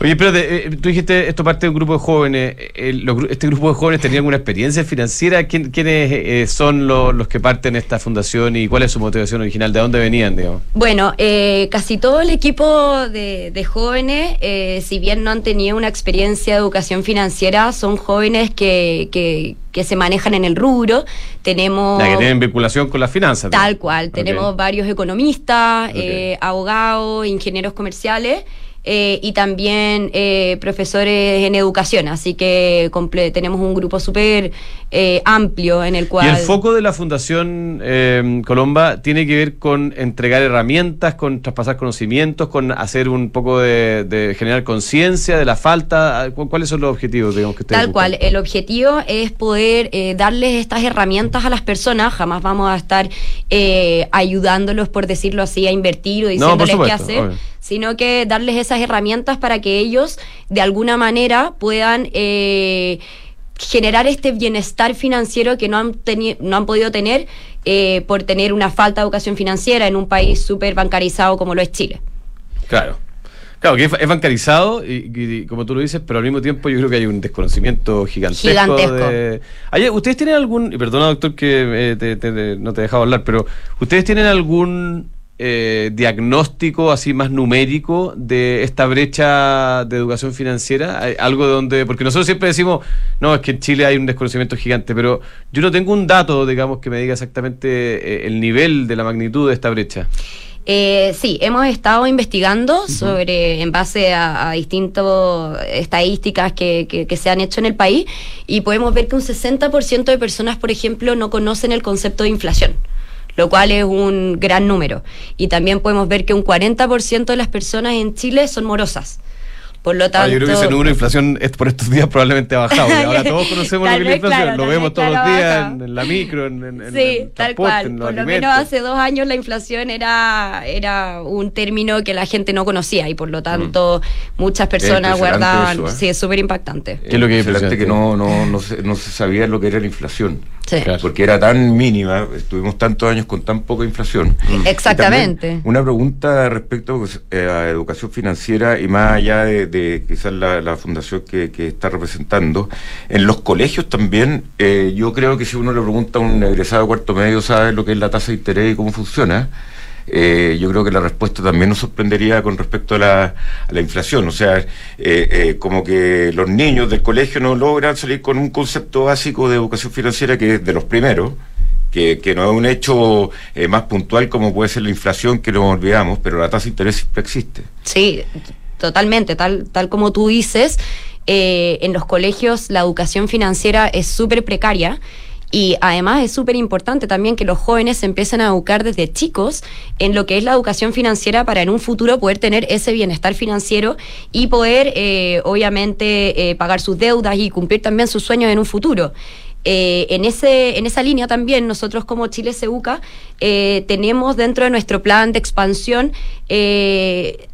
Oye, pero eh, tú dijiste, esto parte de un grupo de jóvenes. ¿Este grupo de jóvenes tenía alguna experiencia financiera? ¿Quiénes eh, son los, que parten esta fundación y cuál es su motivación original? ¿De dónde venían, digamos? Bueno, casi todo el equipo de, jóvenes, si bien no han tenido una experiencia de educación financiera, son jóvenes que, que, se manejan en el rubro. Tenemos... La que tienen vinculación con las finanzas. Tal cual. Tenemos varios economistas, abogados, ingenieros comerciales. Eh, y también eh, profesores en educación, así que tenemos un grupo súper eh, amplio en el cual... ¿Y el foco de la Fundación Colomba tiene que ver con entregar herramientas, con traspasar conocimientos, con hacer un poco de, generar conciencia de la falta? ¿Cuáles son los objetivos digamos, que Tal cual, el objetivo es poder darles estas herramientas a las personas, jamás vamos a estar ayudándolos, por decirlo así, a invertir o diciéndoles qué hacer sino que darles esas herramientas para que ellos de alguna manera puedan eh, generar este bienestar financiero que no han, no han podido tener eh, por tener una falta de educación financiera en un país súper bancarizado como lo es Chile. Claro. Claro, que es, bancarizado y, como tú lo dices, pero al mismo tiempo yo creo que hay un desconocimiento gigantesco. gigantesco. ¿Ustedes tienen algún, y perdona doctor que eh, no te he dejado hablar, pero ¿ustedes tienen algún eh, diagnóstico así más numérico de esta brecha de educación financiera? ¿Hay algo donde, porque nosotros siempre decimos, no, es que en Chile hay un desconocimiento gigante, pero yo no tengo un dato, digamos, que me diga exactamente eh, el nivel de la magnitud de esta brecha. Eh, sí, hemos estado investigando sobre, en base a, distintas estadísticas que, que, se han hecho en el país y podemos ver que un 60% de personas, por ejemplo, no conocen el concepto de inflación lo cual es un gran número. Y también podemos ver que un 40% de las personas en Chile son morosas. Por lo tanto, ah, yo creo que ese número de inflación es por estos días probablemente ha bajado. ahora todos conocemos lo que es la inflación, lo vemos todos los días en, la micro, en, en Sí, tal cual. Por lo menos hace dos años la inflación era, era un término que la gente no conocía y por lo tanto mm. muchas personas guardaban. ¿eh? Sí, es súper impactante. ¿Qué es lo que es que no, no, no, se, no se sabía lo que era la inflación. Porque era tan mínima, estuvimos tantos años con tan poca inflación. Mm. Exactamente. Una pregunta respecto pues, eh, a educación financiera y más allá de, quizás la, fundación que, está representando. En los colegios también, eh, yo creo que si uno le pregunta a un egresado de cuarto medio, sabe lo que es la tasa de interés y cómo funciona. Eh, yo creo que la respuesta también nos sorprendería con respecto a la, inflación. O sea, eh, como que los niños del colegio no logran salir con un concepto básico de educación financiera que es de los primeros. Que, no es un hecho más puntual como puede ser la inflación, que no olvidamos, pero la tasa de interés siempre existe. Sí, totalmente, tal, tal como tú dices, en los colegios la educación financiera es súper precaria y además es súper importante también que los jóvenes se empiecen a educar desde chicos en lo que es la educación financiera para en un futuro poder tener ese bienestar financiero y poder, eh, obviamente, eh, pagar sus deudas y cumplir también sus sueños en un futuro. Eh, en, ese, en esa línea también nosotros como Chile Seuca tenemos dentro de nuestro plan de expansión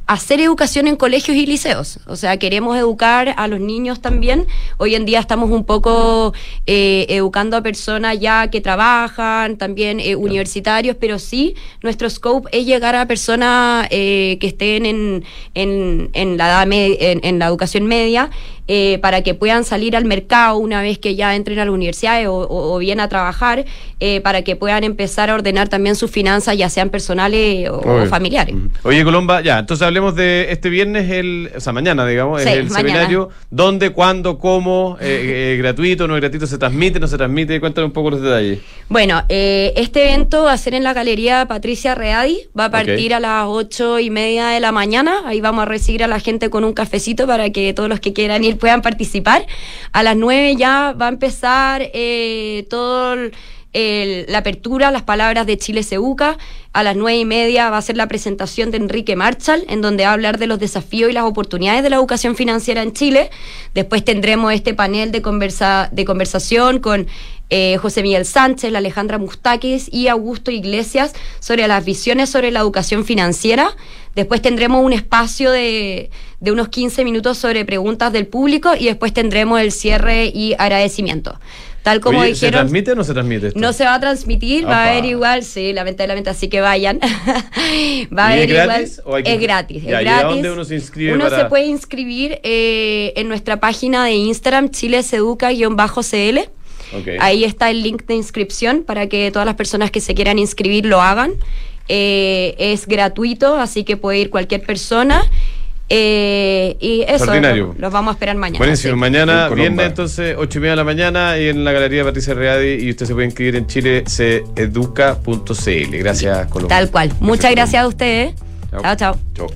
hacer educación en colegios y liceos. O sea, queremos educar a los niños también. Hoy en día estamos un poco eh, educando a personas ya que trabajan, también eh, universitarios, pero sí, nuestro scope es llegar a personas eh, que estén en, en, en la edad en, en, la educación media para que puedan salir al mercado una vez que ya entren a la universidad o, o, bien a trabajar, para que puedan empezar a ordenar también sus finanzas, ya sean personales o, familiares. Oye, Colomba, ya, entonces hablemos de este viernes, el, o sea, mañana, digamos, el seminario. ¿Dónde, cuándo, cómo? Eh, eh, ¿Gratuito, no es gratuito? ¿Se transmite, no se transmite? Cuéntame un poco los detalles. Bueno, eh, este evento va a ser en la Galería Patricia Readi. Va a partir a las ocho y media de la mañana. Ahí vamos a recibir a la gente con un cafecito para que todos los que quieran ir puedan participar. A las nueve ya va a empezar todo... El, la apertura, las palabras de Chile Seuca. A las nueve y media va a ser la presentación de Enrique Marshall, en donde va a hablar de los desafíos y las oportunidades de la educación financiera en Chile. Después tendremos este panel de, conversa, de conversación con eh, José Miguel Sánchez, Alejandra Mustakis y Augusto Iglesias sobre las visiones sobre la educación financiera. Después tendremos un espacio de, de unos 15 minutos sobre preguntas del público y después tendremos el cierre y agradecimiento. Tal como dijeron. ¿Se transmite o no se transmite? No se va a transmitir, va a haber igual, sí, lamentablemente, así que vayan. va a haber igual. Es gratis, es gratis. dónde uno se inscribe? Uno se puede inscribir eh, en nuestra página de Instagram, chileseduca-cl. Ahí está el link de inscripción para que todas las personas que se quieran inscribir lo hagan. Eh, es gratuito, así que puede ir cualquier persona. Eh, y eso, los vamos a esperar mañana. Buenísimo, mañana, viernes entonces, 8 y media de la mañana, y en la Galería Patricia Readi, y usted se puede inscribir en chileseduca.cl. Gracias, Colombia. Tal cual. Muchas gracias a ustedes. Chao, chao. chao.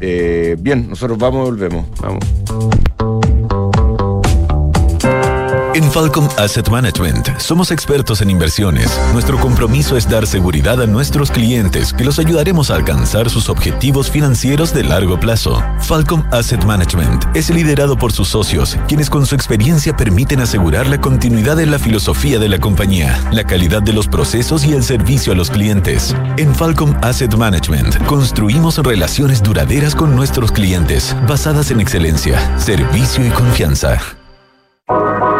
Eh, bien, nosotros vamos y volvemos. Vamos. En Falcom Asset Management somos expertos en inversiones. Nuestro compromiso es dar seguridad a nuestros clientes que los ayudaremos a alcanzar sus objetivos financieros de largo plazo. Falcom Asset Management es liderado por sus socios, quienes con su experiencia permiten asegurar la continuidad en la filosofía de la compañía, la calidad de los procesos y el servicio a los clientes. En Falcom Asset Management construimos relaciones duraderas con nuestros clientes, basadas en excelencia, servicio y confianza.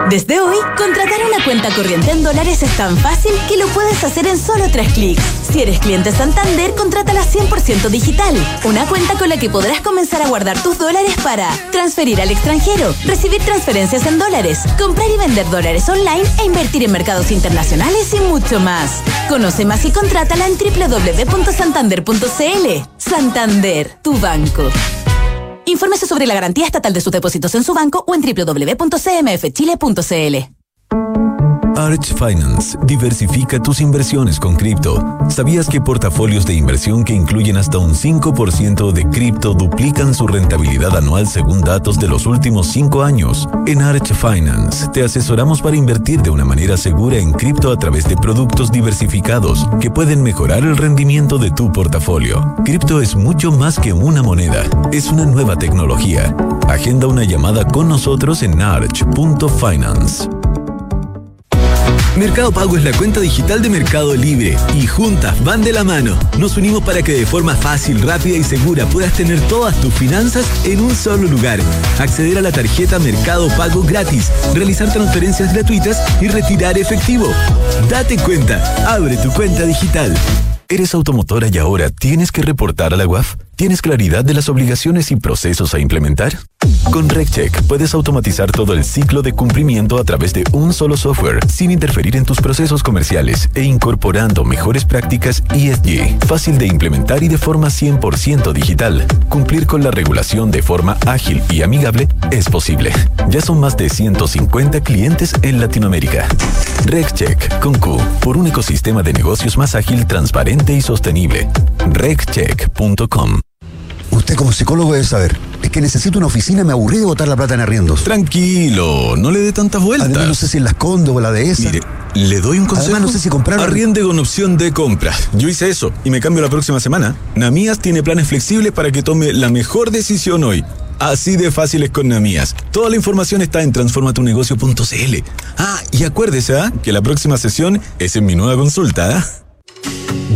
Desde hoy, contratar una cuenta corriente en dólares es tan fácil que lo puedes hacer en solo tres clics. Si eres cliente Santander, contrátala 100% digital. Una cuenta con la que podrás comenzar a guardar tus dólares para transferir al extranjero, recibir transferencias en dólares, comprar y vender dólares online e invertir en mercados internacionales y mucho más. Conoce más y contrátala en www.santander.cl. Santander, tu banco. Infórmese sobre la garantía estatal de sus depósitos en su banco o en www.cmfchile.cl. Arch Finance diversifica tus inversiones con cripto. ¿Sabías que portafolios de inversión que incluyen hasta un 5% de cripto duplican su rentabilidad anual según datos de los últimos 5 años? En Arch Finance te asesoramos para invertir de una manera segura en cripto a través de productos diversificados que pueden mejorar el rendimiento de tu portafolio. Cripto es mucho más que una moneda, es una nueva tecnología. Agenda una llamada con nosotros en arch.finance. Mercado Pago es la cuenta digital de Mercado Libre y juntas van de la mano. Nos unimos para que de forma fácil, rápida y segura puedas tener todas tus finanzas en un solo lugar. Acceder a la tarjeta Mercado Pago gratis, realizar transferencias gratuitas y retirar efectivo. Date cuenta, abre tu cuenta digital. ¿Eres automotora y ahora tienes que reportar a la UAF? ¿Tienes claridad de las obligaciones y procesos a implementar? Con RecCheck puedes automatizar todo el ciclo de cumplimiento a través de un solo software, sin interferir en tus procesos comerciales e incorporando mejores prácticas ESG. Fácil de implementar y de forma 100% digital. Cumplir con la regulación de forma ágil y amigable es posible. Ya son más de 150 clientes en Latinoamérica. RecCheck con Q, por un ecosistema de negocios más ágil, transparente y sostenible. RecCheck.com Usted como psicólogo debe saber. Es que necesito una oficina, me aburrí de botar la plata en arriendos. Tranquilo, no le dé tantas vueltas. Además, no sé si en las condo o la de esa. Mire, le doy un consejo. Además, no sé si comprar. Arriende con opción de compra. Yo hice eso y me cambio la próxima semana. Namías tiene planes flexibles para que tome la mejor decisión hoy. Así de fáciles con Namías. Toda la información está en transformatunegocio.cl. Ah, y acuérdese ¿ah? que la próxima sesión es en mi nueva consulta. ¿ah?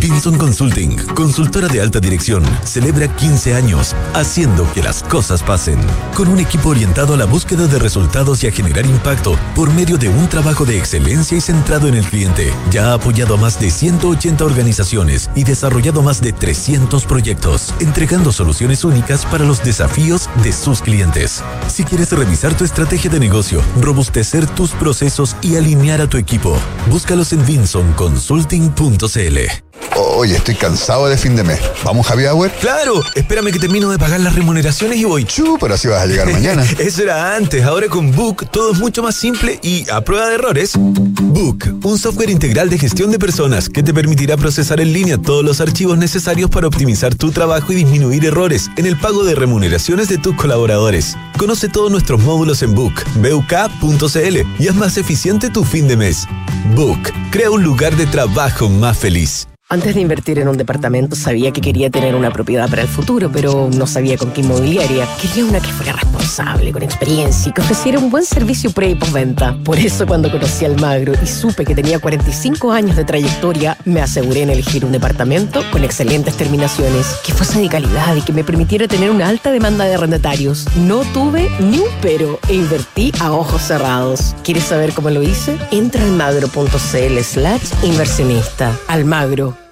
Vinson Consulting, consultora de alta dirección, celebra 15 años haciendo que las cosas pasen. Con un equipo orientado a la búsqueda de resultados y a generar impacto por medio de un trabajo de excelencia y centrado en el cliente. Ya ha apoyado a más de 180 organizaciones y desarrollado más de 300 proyectos, entregando soluciones únicas para los desafíos de sus clientes. Si quieres revisar tu estrategia de negocio, robustecer tus procesos y alinear a tu equipo, búscalos en vinsonconsulting.cl. Oye, estoy cansado de fin de mes. ¿Vamos, Javier Hour? Claro, espérame que termino de pagar las remuneraciones y voy. Chu, pero así vas a llegar mañana. Eso era antes. Ahora con Book todo es mucho más simple y a prueba de errores. Book, un software integral de gestión de personas que te permitirá procesar en línea todos los archivos necesarios para optimizar tu trabajo y disminuir errores en el pago de remuneraciones de tus colaboradores. Conoce todos nuestros módulos en Book, buk.cl y haz más eficiente tu fin de mes. Book, crea un lugar de trabajo más feliz. Antes de invertir en un departamento sabía que quería tener una propiedad para el futuro, pero no sabía con qué inmobiliaria. Quería una que fuera responsable, con experiencia y que ofreciera un buen servicio pre y postventa. Por eso cuando conocí al Magro y supe que tenía 45 años de trayectoria, me aseguré en elegir un departamento con excelentes terminaciones, que fuese de calidad y que me permitiera tener una alta demanda de arrendatarios. No tuve ni un pero e invertí a ojos cerrados. ¿Quieres saber cómo lo hice? Entra al magro.cl slash inversionista. Almagro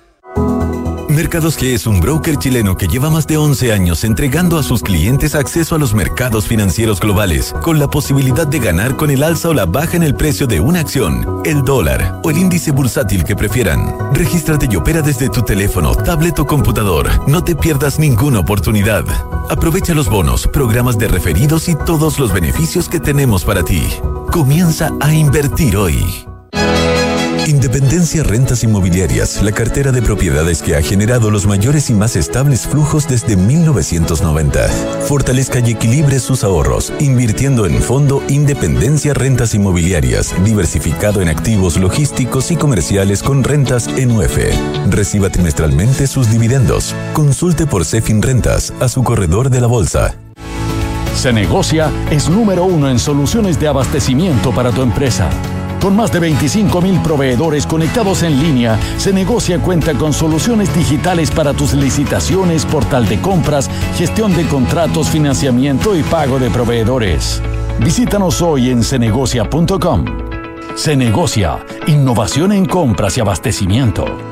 Mercados G es un broker chileno que lleva más de 11 años entregando a sus clientes acceso a los mercados financieros globales, con la posibilidad de ganar con el alza o la baja en el precio de una acción, el dólar o el índice bursátil que prefieran. Regístrate y opera desde tu teléfono, tablet o computador. No te pierdas ninguna oportunidad. Aprovecha los bonos, programas de referidos y todos los beneficios que tenemos para ti. Comienza a invertir hoy. Independencia Rentas Inmobiliarias, la cartera de propiedades que ha generado los mayores y más estables flujos desde 1990. Fortalezca y equilibre sus ahorros, invirtiendo en Fondo Independencia Rentas Inmobiliarias, diversificado en activos logísticos y comerciales con rentas en UF. Reciba trimestralmente sus dividendos. Consulte por Cefin Rentas a su corredor de la bolsa. Se negocia es número uno en soluciones de abastecimiento para tu empresa. Con más de 25.000 proveedores conectados en línea, se negocia cuenta con soluciones digitales para tus licitaciones, portal de compras, gestión de contratos, financiamiento y pago de proveedores. Visítanos hoy en cenegocia.com. Se negocia, innovación en compras y abastecimiento.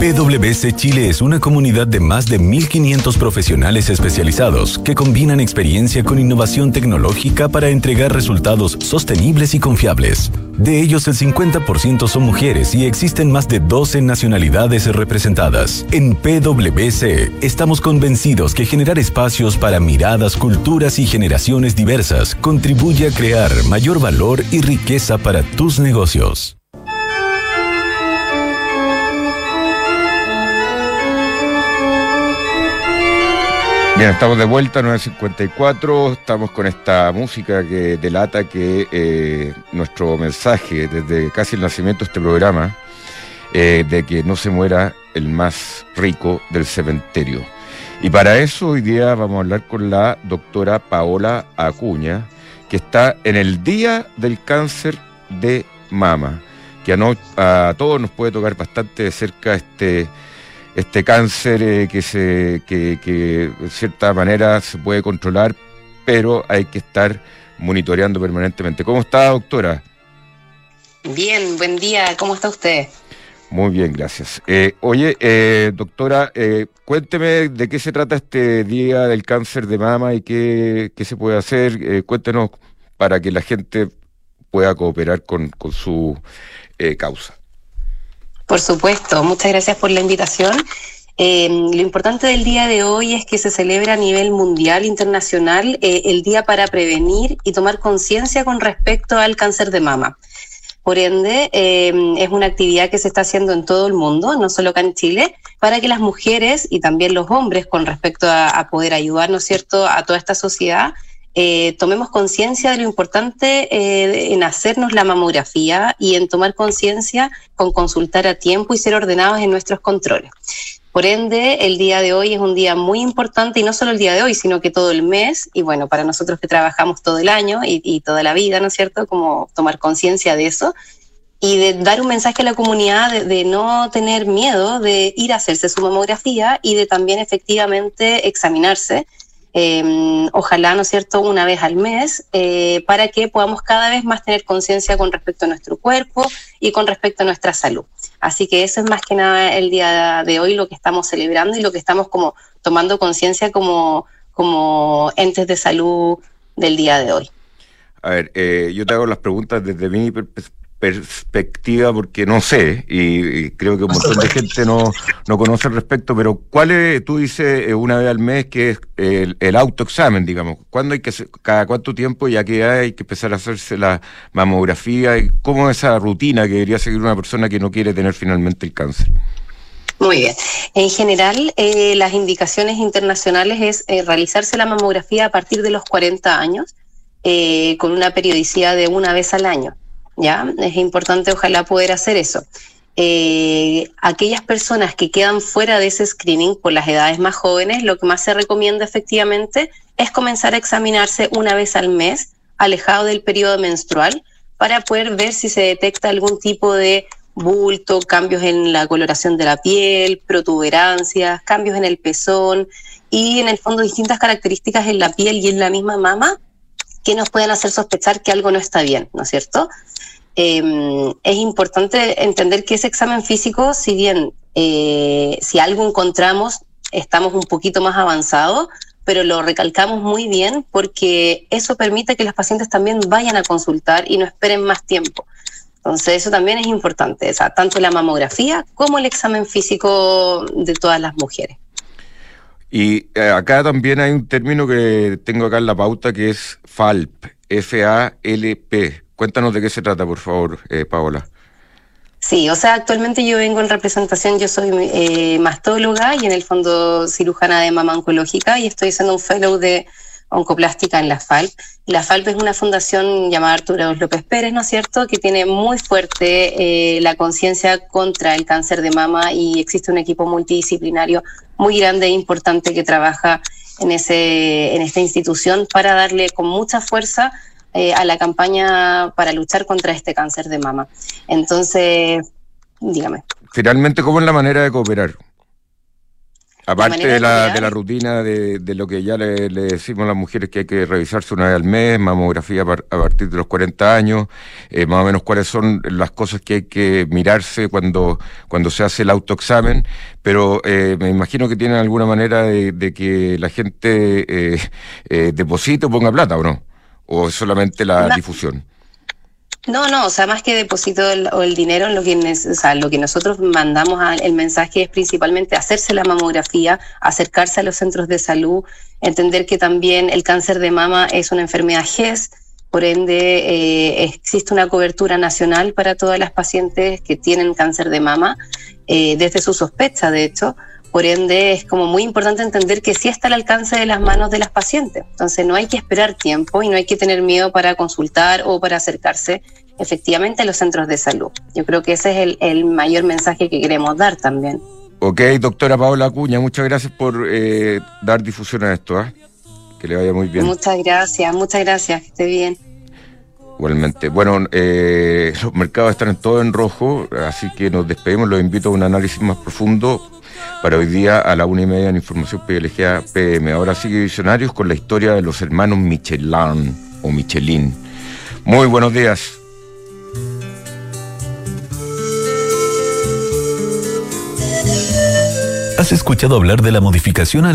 PwC Chile es una comunidad de más de 1.500 profesionales especializados que combinan experiencia con innovación tecnológica para entregar resultados sostenibles y confiables. De ellos, el 50% son mujeres y existen más de 12 nacionalidades representadas. En PwC estamos convencidos que generar espacios para miradas, culturas y generaciones diversas contribuye a crear mayor valor y riqueza para tus negocios. Bien, estamos de vuelta, 9.54, estamos con esta música que delata que eh, nuestro mensaje desde casi el nacimiento de este programa, eh, de que no se muera el más rico del cementerio. Y para eso hoy día vamos a hablar con la doctora Paola Acuña, que está en el Día del Cáncer de Mama, que a, a todos nos puede tocar bastante de cerca este este cáncer eh, que, se, que, que de cierta manera se puede controlar, pero hay que estar monitoreando permanentemente. ¿Cómo está, doctora? Bien, buen día. ¿Cómo está usted? Muy bien, gracias. Eh, oye, eh, doctora, eh, cuénteme de qué se trata este Día del Cáncer de Mama y qué, qué se puede hacer. Eh, cuéntenos para que la gente pueda cooperar con, con su causa. Por supuesto, muchas gracias por la invitación. Eh, lo importante del día de hoy es que se celebra a nivel mundial, internacional, eh, el día para prevenir y tomar conciencia con respecto al cáncer de mama. Por ende, eh, es una actividad que se está haciendo en todo el mundo, no solo acá en Chile, para que las mujeres y también los hombres, con respecto a, a poder ayudar, ¿no es cierto?, a toda esta sociedad, eh, tomemos conciencia de lo importante eh, en hacernos la mamografía y en tomar conciencia con consultar a tiempo y ser ordenados en nuestros controles. Por ende, el día de hoy es un día muy importante y no solo el día de hoy, sino que todo el mes y bueno, para nosotros que trabajamos todo el año y, toda la vida, ¿no es cierto? Como tomar conciencia de eso y de dar un mensaje a la comunidad de, no tener miedo de ir a hacerse su mamografía y de también efectivamente examinarse eh, ojalá, ¿no es cierto?, una vez al mes, eh, para que podamos cada vez más tener conciencia con respecto a nuestro cuerpo y con respecto a nuestra salud. Así que eso es más que nada el día de hoy lo que estamos celebrando y lo que estamos como tomando conciencia como, como entes de salud del día de hoy. A ver, eh, yo te hago las preguntas desde mi perspectiva porque no sé y, creo que un montón de gente no, no conoce al respecto, pero ¿cuál es, tú dices eh, una vez al mes que es el, autoexamen, digamos? ¿Cuándo hay que cada cuánto tiempo ya que hay que empezar a hacerse la mamografía? ¿Cómo es esa rutina que debería seguir una persona que no quiere tener finalmente el cáncer? Muy bien. En general, eh, las indicaciones internacionales es eh, realizarse la mamografía a partir de los 40 años, eh, con una periodicidad de una vez al año. ¿Ya? Es importante ojalá poder hacer eso. eh, aquellas personas que quedan fuera de ese screening por las edades más jóvenes, lo que más se recomienda efectivamente es comenzar a examinarse una vez al mes, alejado del periodo menstrual, para poder ver si se detecta algún tipo de bulto, cambios en la coloración de la piel, protuberancias, cambios en el pezón y en el fondo distintas características en la piel y en la misma mama que nos pueden hacer sospechar que algo no está bien, ¿no es cierto? Em, es importante entender que ese examen físico, si bien eh, si algo encontramos, estamos un poquito más avanzados, pero lo recalcamos muy bien porque eso permite que los pacientes también vayan a consultar y no esperen más tiempo. Entonces eso también es importante, o sea, tanto la mamografía como el examen físico de todas las mujeres. Y eh, acá también hay un término que tengo acá en la pauta que es FALP, F-A-L-P. Cuéntanos de qué se trata, por favor, eh, Paola. Sí, o sea, actualmente yo vengo en representación, yo soy eh, mastóloga y en el fondo cirujana de mama oncológica y estoy haciendo un fellow de oncoplástica en la FALP. La FALP es una fundación llamada Arturo López Pérez, ¿no es cierto?, que tiene muy fuerte eh, la conciencia contra el cáncer de mama y existe un equipo multidisciplinario muy grande e importante que trabaja en, ese, en esta institución para darle con mucha fuerza eh, a la campaña para luchar contra este cáncer de mama. Entonces, dígame. Finalmente, ¿cómo es la manera de cooperar? Aparte de la, de la rutina de, de, lo que ya le, decimos a las mujeres que hay que revisarse una vez al mes, mamografía a partir de los 40 años, eh, más o menos cuáles son las cosas que hay que mirarse cuando, cuando se hace el autoexamen, pero eh, me imagino que tienen alguna manera de, que la gente eh, eh, deposite o ponga plata, ¿o no? ¿O es solamente la difusión? No, no, o sea, más que deposito el, o el dinero, lo que, o lo que nosotros mandamos al el mensaje es principalmente hacerse la mamografía, acercarse a los centros de salud, entender que también el cáncer de mama es una enfermedad GES, por ende eh, existe una cobertura nacional para todas las pacientes que tienen cáncer de mama, eh, desde su sospecha, de hecho. Por ende, es como muy importante entender que sí está al alcance de las manos de las pacientes. Entonces, no hay que esperar tiempo y no hay que tener miedo para consultar o para acercarse efectivamente a los centros de salud. Yo creo que ese es el, mayor mensaje que queremos dar también. Ok, doctora Paola Acuña, muchas gracias por eh, dar difusión a esto. ¿eh? Que le vaya muy bien. Muchas gracias, muchas gracias, que esté bien. Igualmente. Bueno, eh, los mercados están todo en rojo, así que nos despedimos. Los invito a un análisis más profundo para hoy día a la una y media en Información Privilegiada PM. Ahora sigue Visionarios con la historia de los hermanos Michelin o Michelin. Muy buenos días. ¿Has escuchado hablar de la modificación a